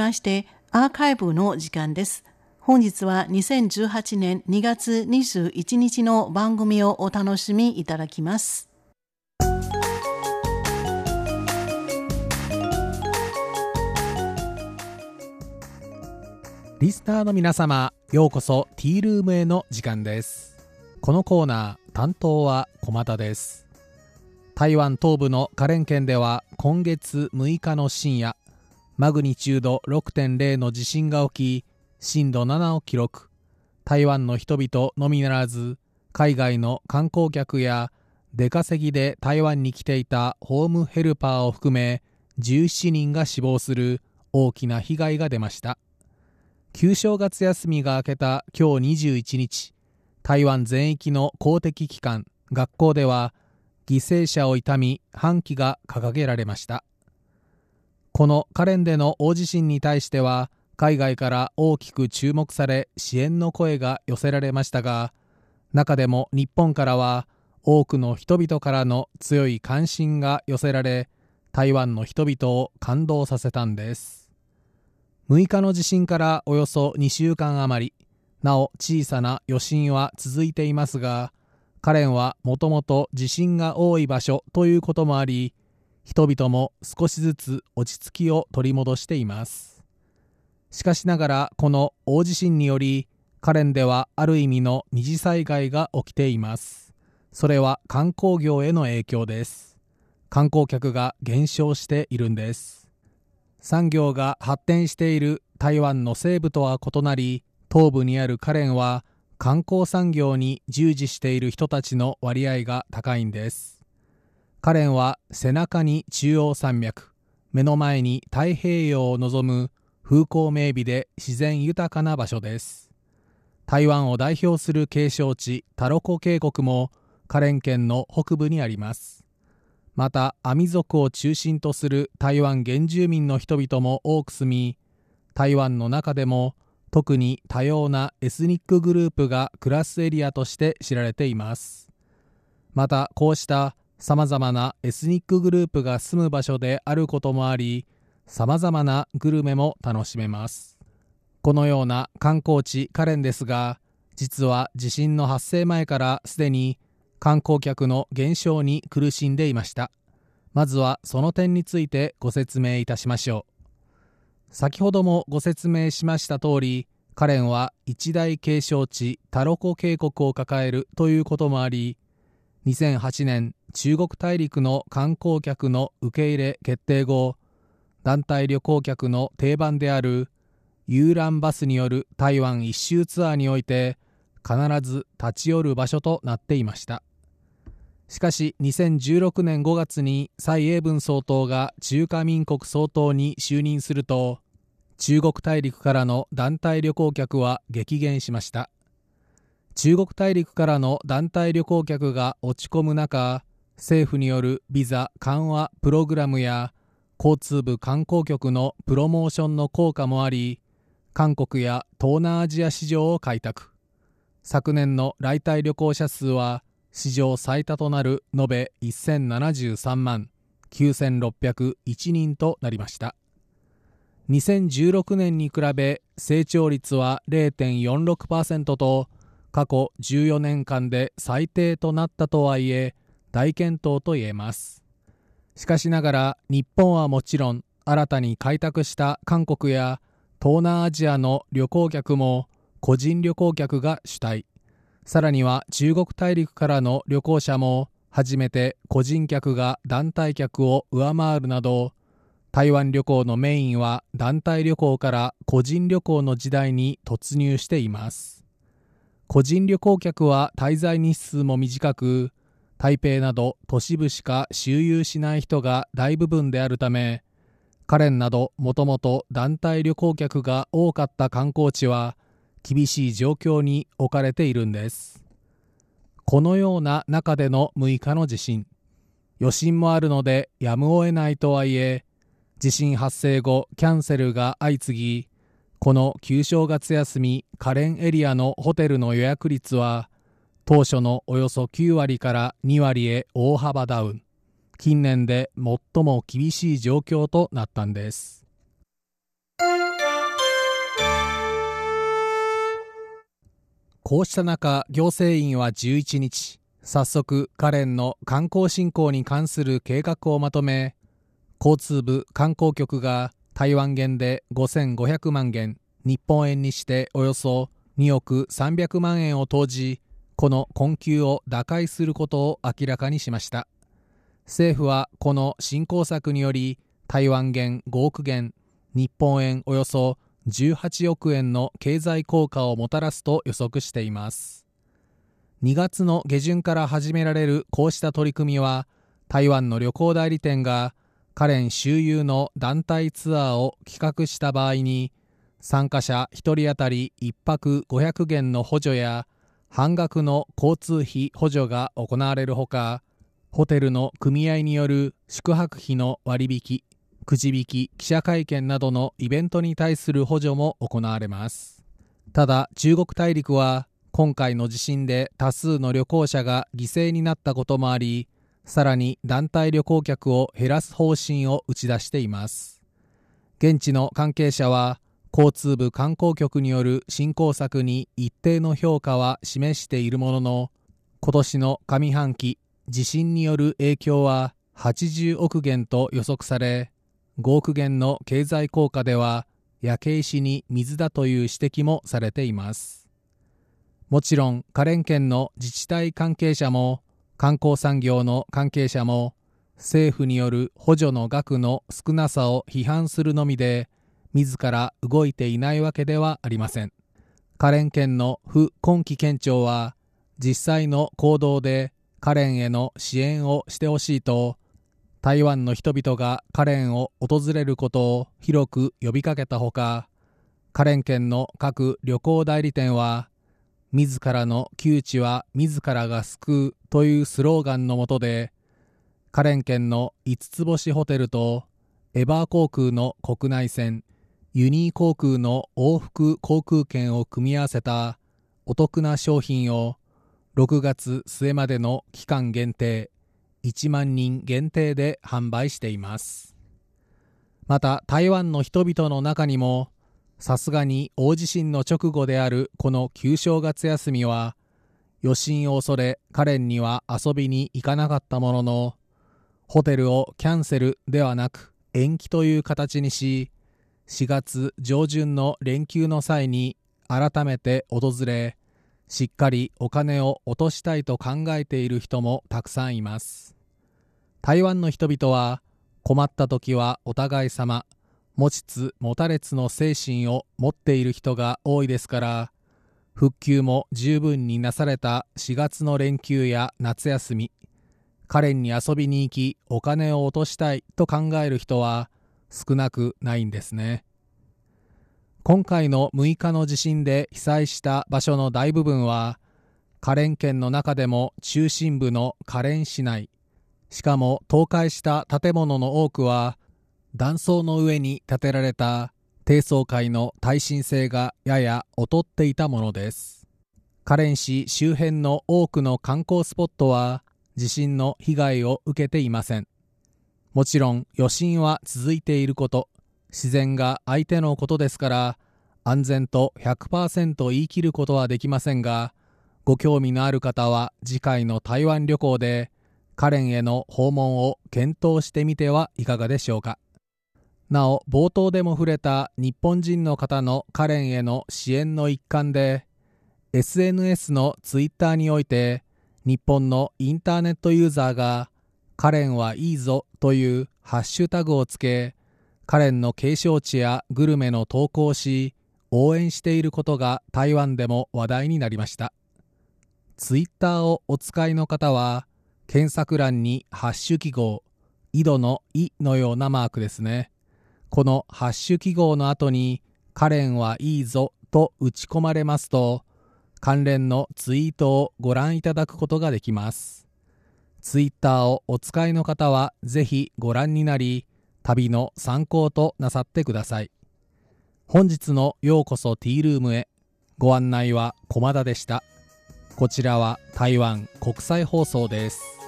ましてアーカイブの時間です。本日は2018年2月21日の番組をお楽しみいただきます。リスナーの皆様、ようこそティールームへの時間です。このコーナー、担当は駒田です。台湾東部の花蓮県では今月6日の深夜、マグニチュード6.0の地震が起き、震度7を記録。台湾の人々のみならず、海外の観光客や出稼ぎで台湾に来ていたホームヘルパーを含め17人が死亡する大きな被害が出ました。旧正月休みが明けた今日21日、台湾全域の公的機関、学校では犠牲者を悼み半旗が掲げられましたこのカレンでの大地震に対しては海外から大きく注目され支援の声が寄せられましたが中でも日本からは多くの人々からの強い関心が寄せられ台湾の人々を感動させたんです。6日の地震からおよそ2週間余りなお小さな余震は続いていますがカレンはもともと地震が多い場所ということもあり人々も少しずつ落ち着きを取り戻しています。しかしながらこの大地震によりカレンではある意味の二次災害が起きています。それは観光業への影響です。観光客が減少しているんです。産業が発展している台湾の西部とは異なり東部にあるカレンは観光産業に従事している人たちの割合が高いんです。カレンは背中に中央山脈目の前に太平洋を望む風光明媚で自然豊かな場所です。台湾を代表する景勝地タロコ渓谷もカレン県の北部にあります。またアミ族を中心とする台湾原住民の人々も多く住み台湾の中でも特に多様なエスニックグループが暮らすエリアとして知られています。またこうしたさまざまなエスニックグループが住む場所であることもありさまざまなグルメも楽しめます。このような観光地カレンですが実は地震の発生前からすでに観光客の減少に苦しんでいました。まずはその点についてご説明いたしましょう。先ほどもご説明しました通りカレンは一大景勝地タロコ渓谷を抱えるということもあり2008年中国大陸の観光客の受け入れ決定後団体旅行客の定番である遊覧バスによる台湾一周ツアーにおいて必ず立ち寄る場所となっていました。しかし2016年5月に蔡英文総統が中華民国総統に就任すると中国大陸からの団体旅行客は激減しました。中国大陸からの団体旅行客が落ち込む中政府によるビザ緩和プログラムや交通部観光局のプロモーションの効果もあり韓国や東南アジア市場を開拓。昨年の来台旅行者数は史上最多となる延べ1073万9601人となりました。2016年に比べ成長率は0.46%と過去14年間で最低となったとはいえ大健闘と言えます。しかしながら日本はもちろん新たに開拓した韓国や東南アジアの旅行客も個人旅行客が主体。さらには中国大陸からの旅行者も初めて個人客が団体客を上回るなど台湾旅行のメインは団体旅行から個人旅行の時代に突入しています。個人旅行客は滞在日数も短く台北など都市部しか周遊しない人が大部分であるためカレンなどもともと団体旅行客が多かった観光地は厳しい状況に置かれているんです。このような中での6日の地震余震もあるのでやむを得ないとはいえ地震発生後キャンセルが相次ぎこの旧正月休みカレンエリアのホテルの予約率は当初のおよそ9割から2割へ大幅ダウン。近年で最も厳しい状況となったんです。こうした中行政院は11日早速カレンの観光振興に関する計画をまとめ交通部観光局が台湾元で5500万元日本円にしておよそ2億300万円を投じこの困窮を打開することを明らかにしました。政府はこの振興策により台湾元5億元日本円およそ18億円の経済効果をもたらすと予測しています。2月の下旬から始められるこうした取り組みは台湾の旅行代理店がカレン周遊の団体ツアーを企画した場合に参加者1人当たり1泊500元の補助や半額の交通費補助が行われるほかホテルの組合による宿泊費の割引くじ引き記者会見などのイベントに対する補助も行われます。ただ中国大陸は今回の地震で多数の旅行者が犠牲になったこともありさらに団体旅行客を減らす方針を打ち出しています。現地の関係者は交通部観光局による振興策に一定の評価は示しているものの今年の上半期地震による影響は80億元と予測され5億元の経済効果では焼け石に水だという指摘もされています。もちろん花蓮県の自治体関係者も観光産業の関係者も政府による補助の額の少なさを批判するのみで自ら動いていないわけではありません。花蓮県の府今期県庁は実際の行動でカレンへの支援をしてほしいと台湾の人々がカレンを訪れることを広く呼びかけたほかカレン県の各旅行代理店は自らの窮地は自らが救う。というスローガンのもとでカレン県の5つ星ホテルとエバー航空の国内線ユニー航空の往復航空券を組み合わせたお得な商品を6月末までの期間限定1万人限定で販売しています。また台湾の人々の中にもさすがに大地震の直後であるこの旧正月休みは余震を恐れカレンには遊びに行かなかったもののホテルをキャンセルではなく延期という形にし4月上旬の連休の際に改めて訪れしっかりお金を落としたいと考えている人もたくさんいます。台湾の人々は困った時はお互い様持ちつ持たれつの精神を持っている人が多いですから復旧も十分になされた4月の連休や夏休み。カレンに遊びに行きお金を落としたいと考える人は少なくないんですね。今回の6日の地震で被災した場所の大部分はカレン県の中でも中心部のカレン市内。しかも倒壊した建物の多くは断層の上に建てられた低層階の耐震性がやや劣っていたものです。カレン市周辺の多くの観光スポットは地震の被害を受けていません。もちろん余震は続いていること。自然が相手のことですから安全と100%言い切ることはできませんがご興味のある方は次回の台湾旅行でカレンへの訪問を検討してみてはいかがでしょうか。なお冒頭でも触れた日本人の方のカレンへの支援の一環で SNS のツイッターにおいて日本のインターネットユーザーがカレンはいいぞというハッシュタグをつけカレンの景勝地やグルメの投稿し応援していることが台湾でも話題になりました。ツイッターをお使いの方は検索欄にハッシュ記号井戸の「い」のようなマークですね。このハッシュ記号の後にカレンはいいぞと打ち込まれますと関連のツイートをご覧いただくことができます。ツイッターをお使いの方はぜひご覧になり旅の参考となさってください。本日のようこそティールームへ。ご案内は駒田でした。こちらは台湾国際放送です。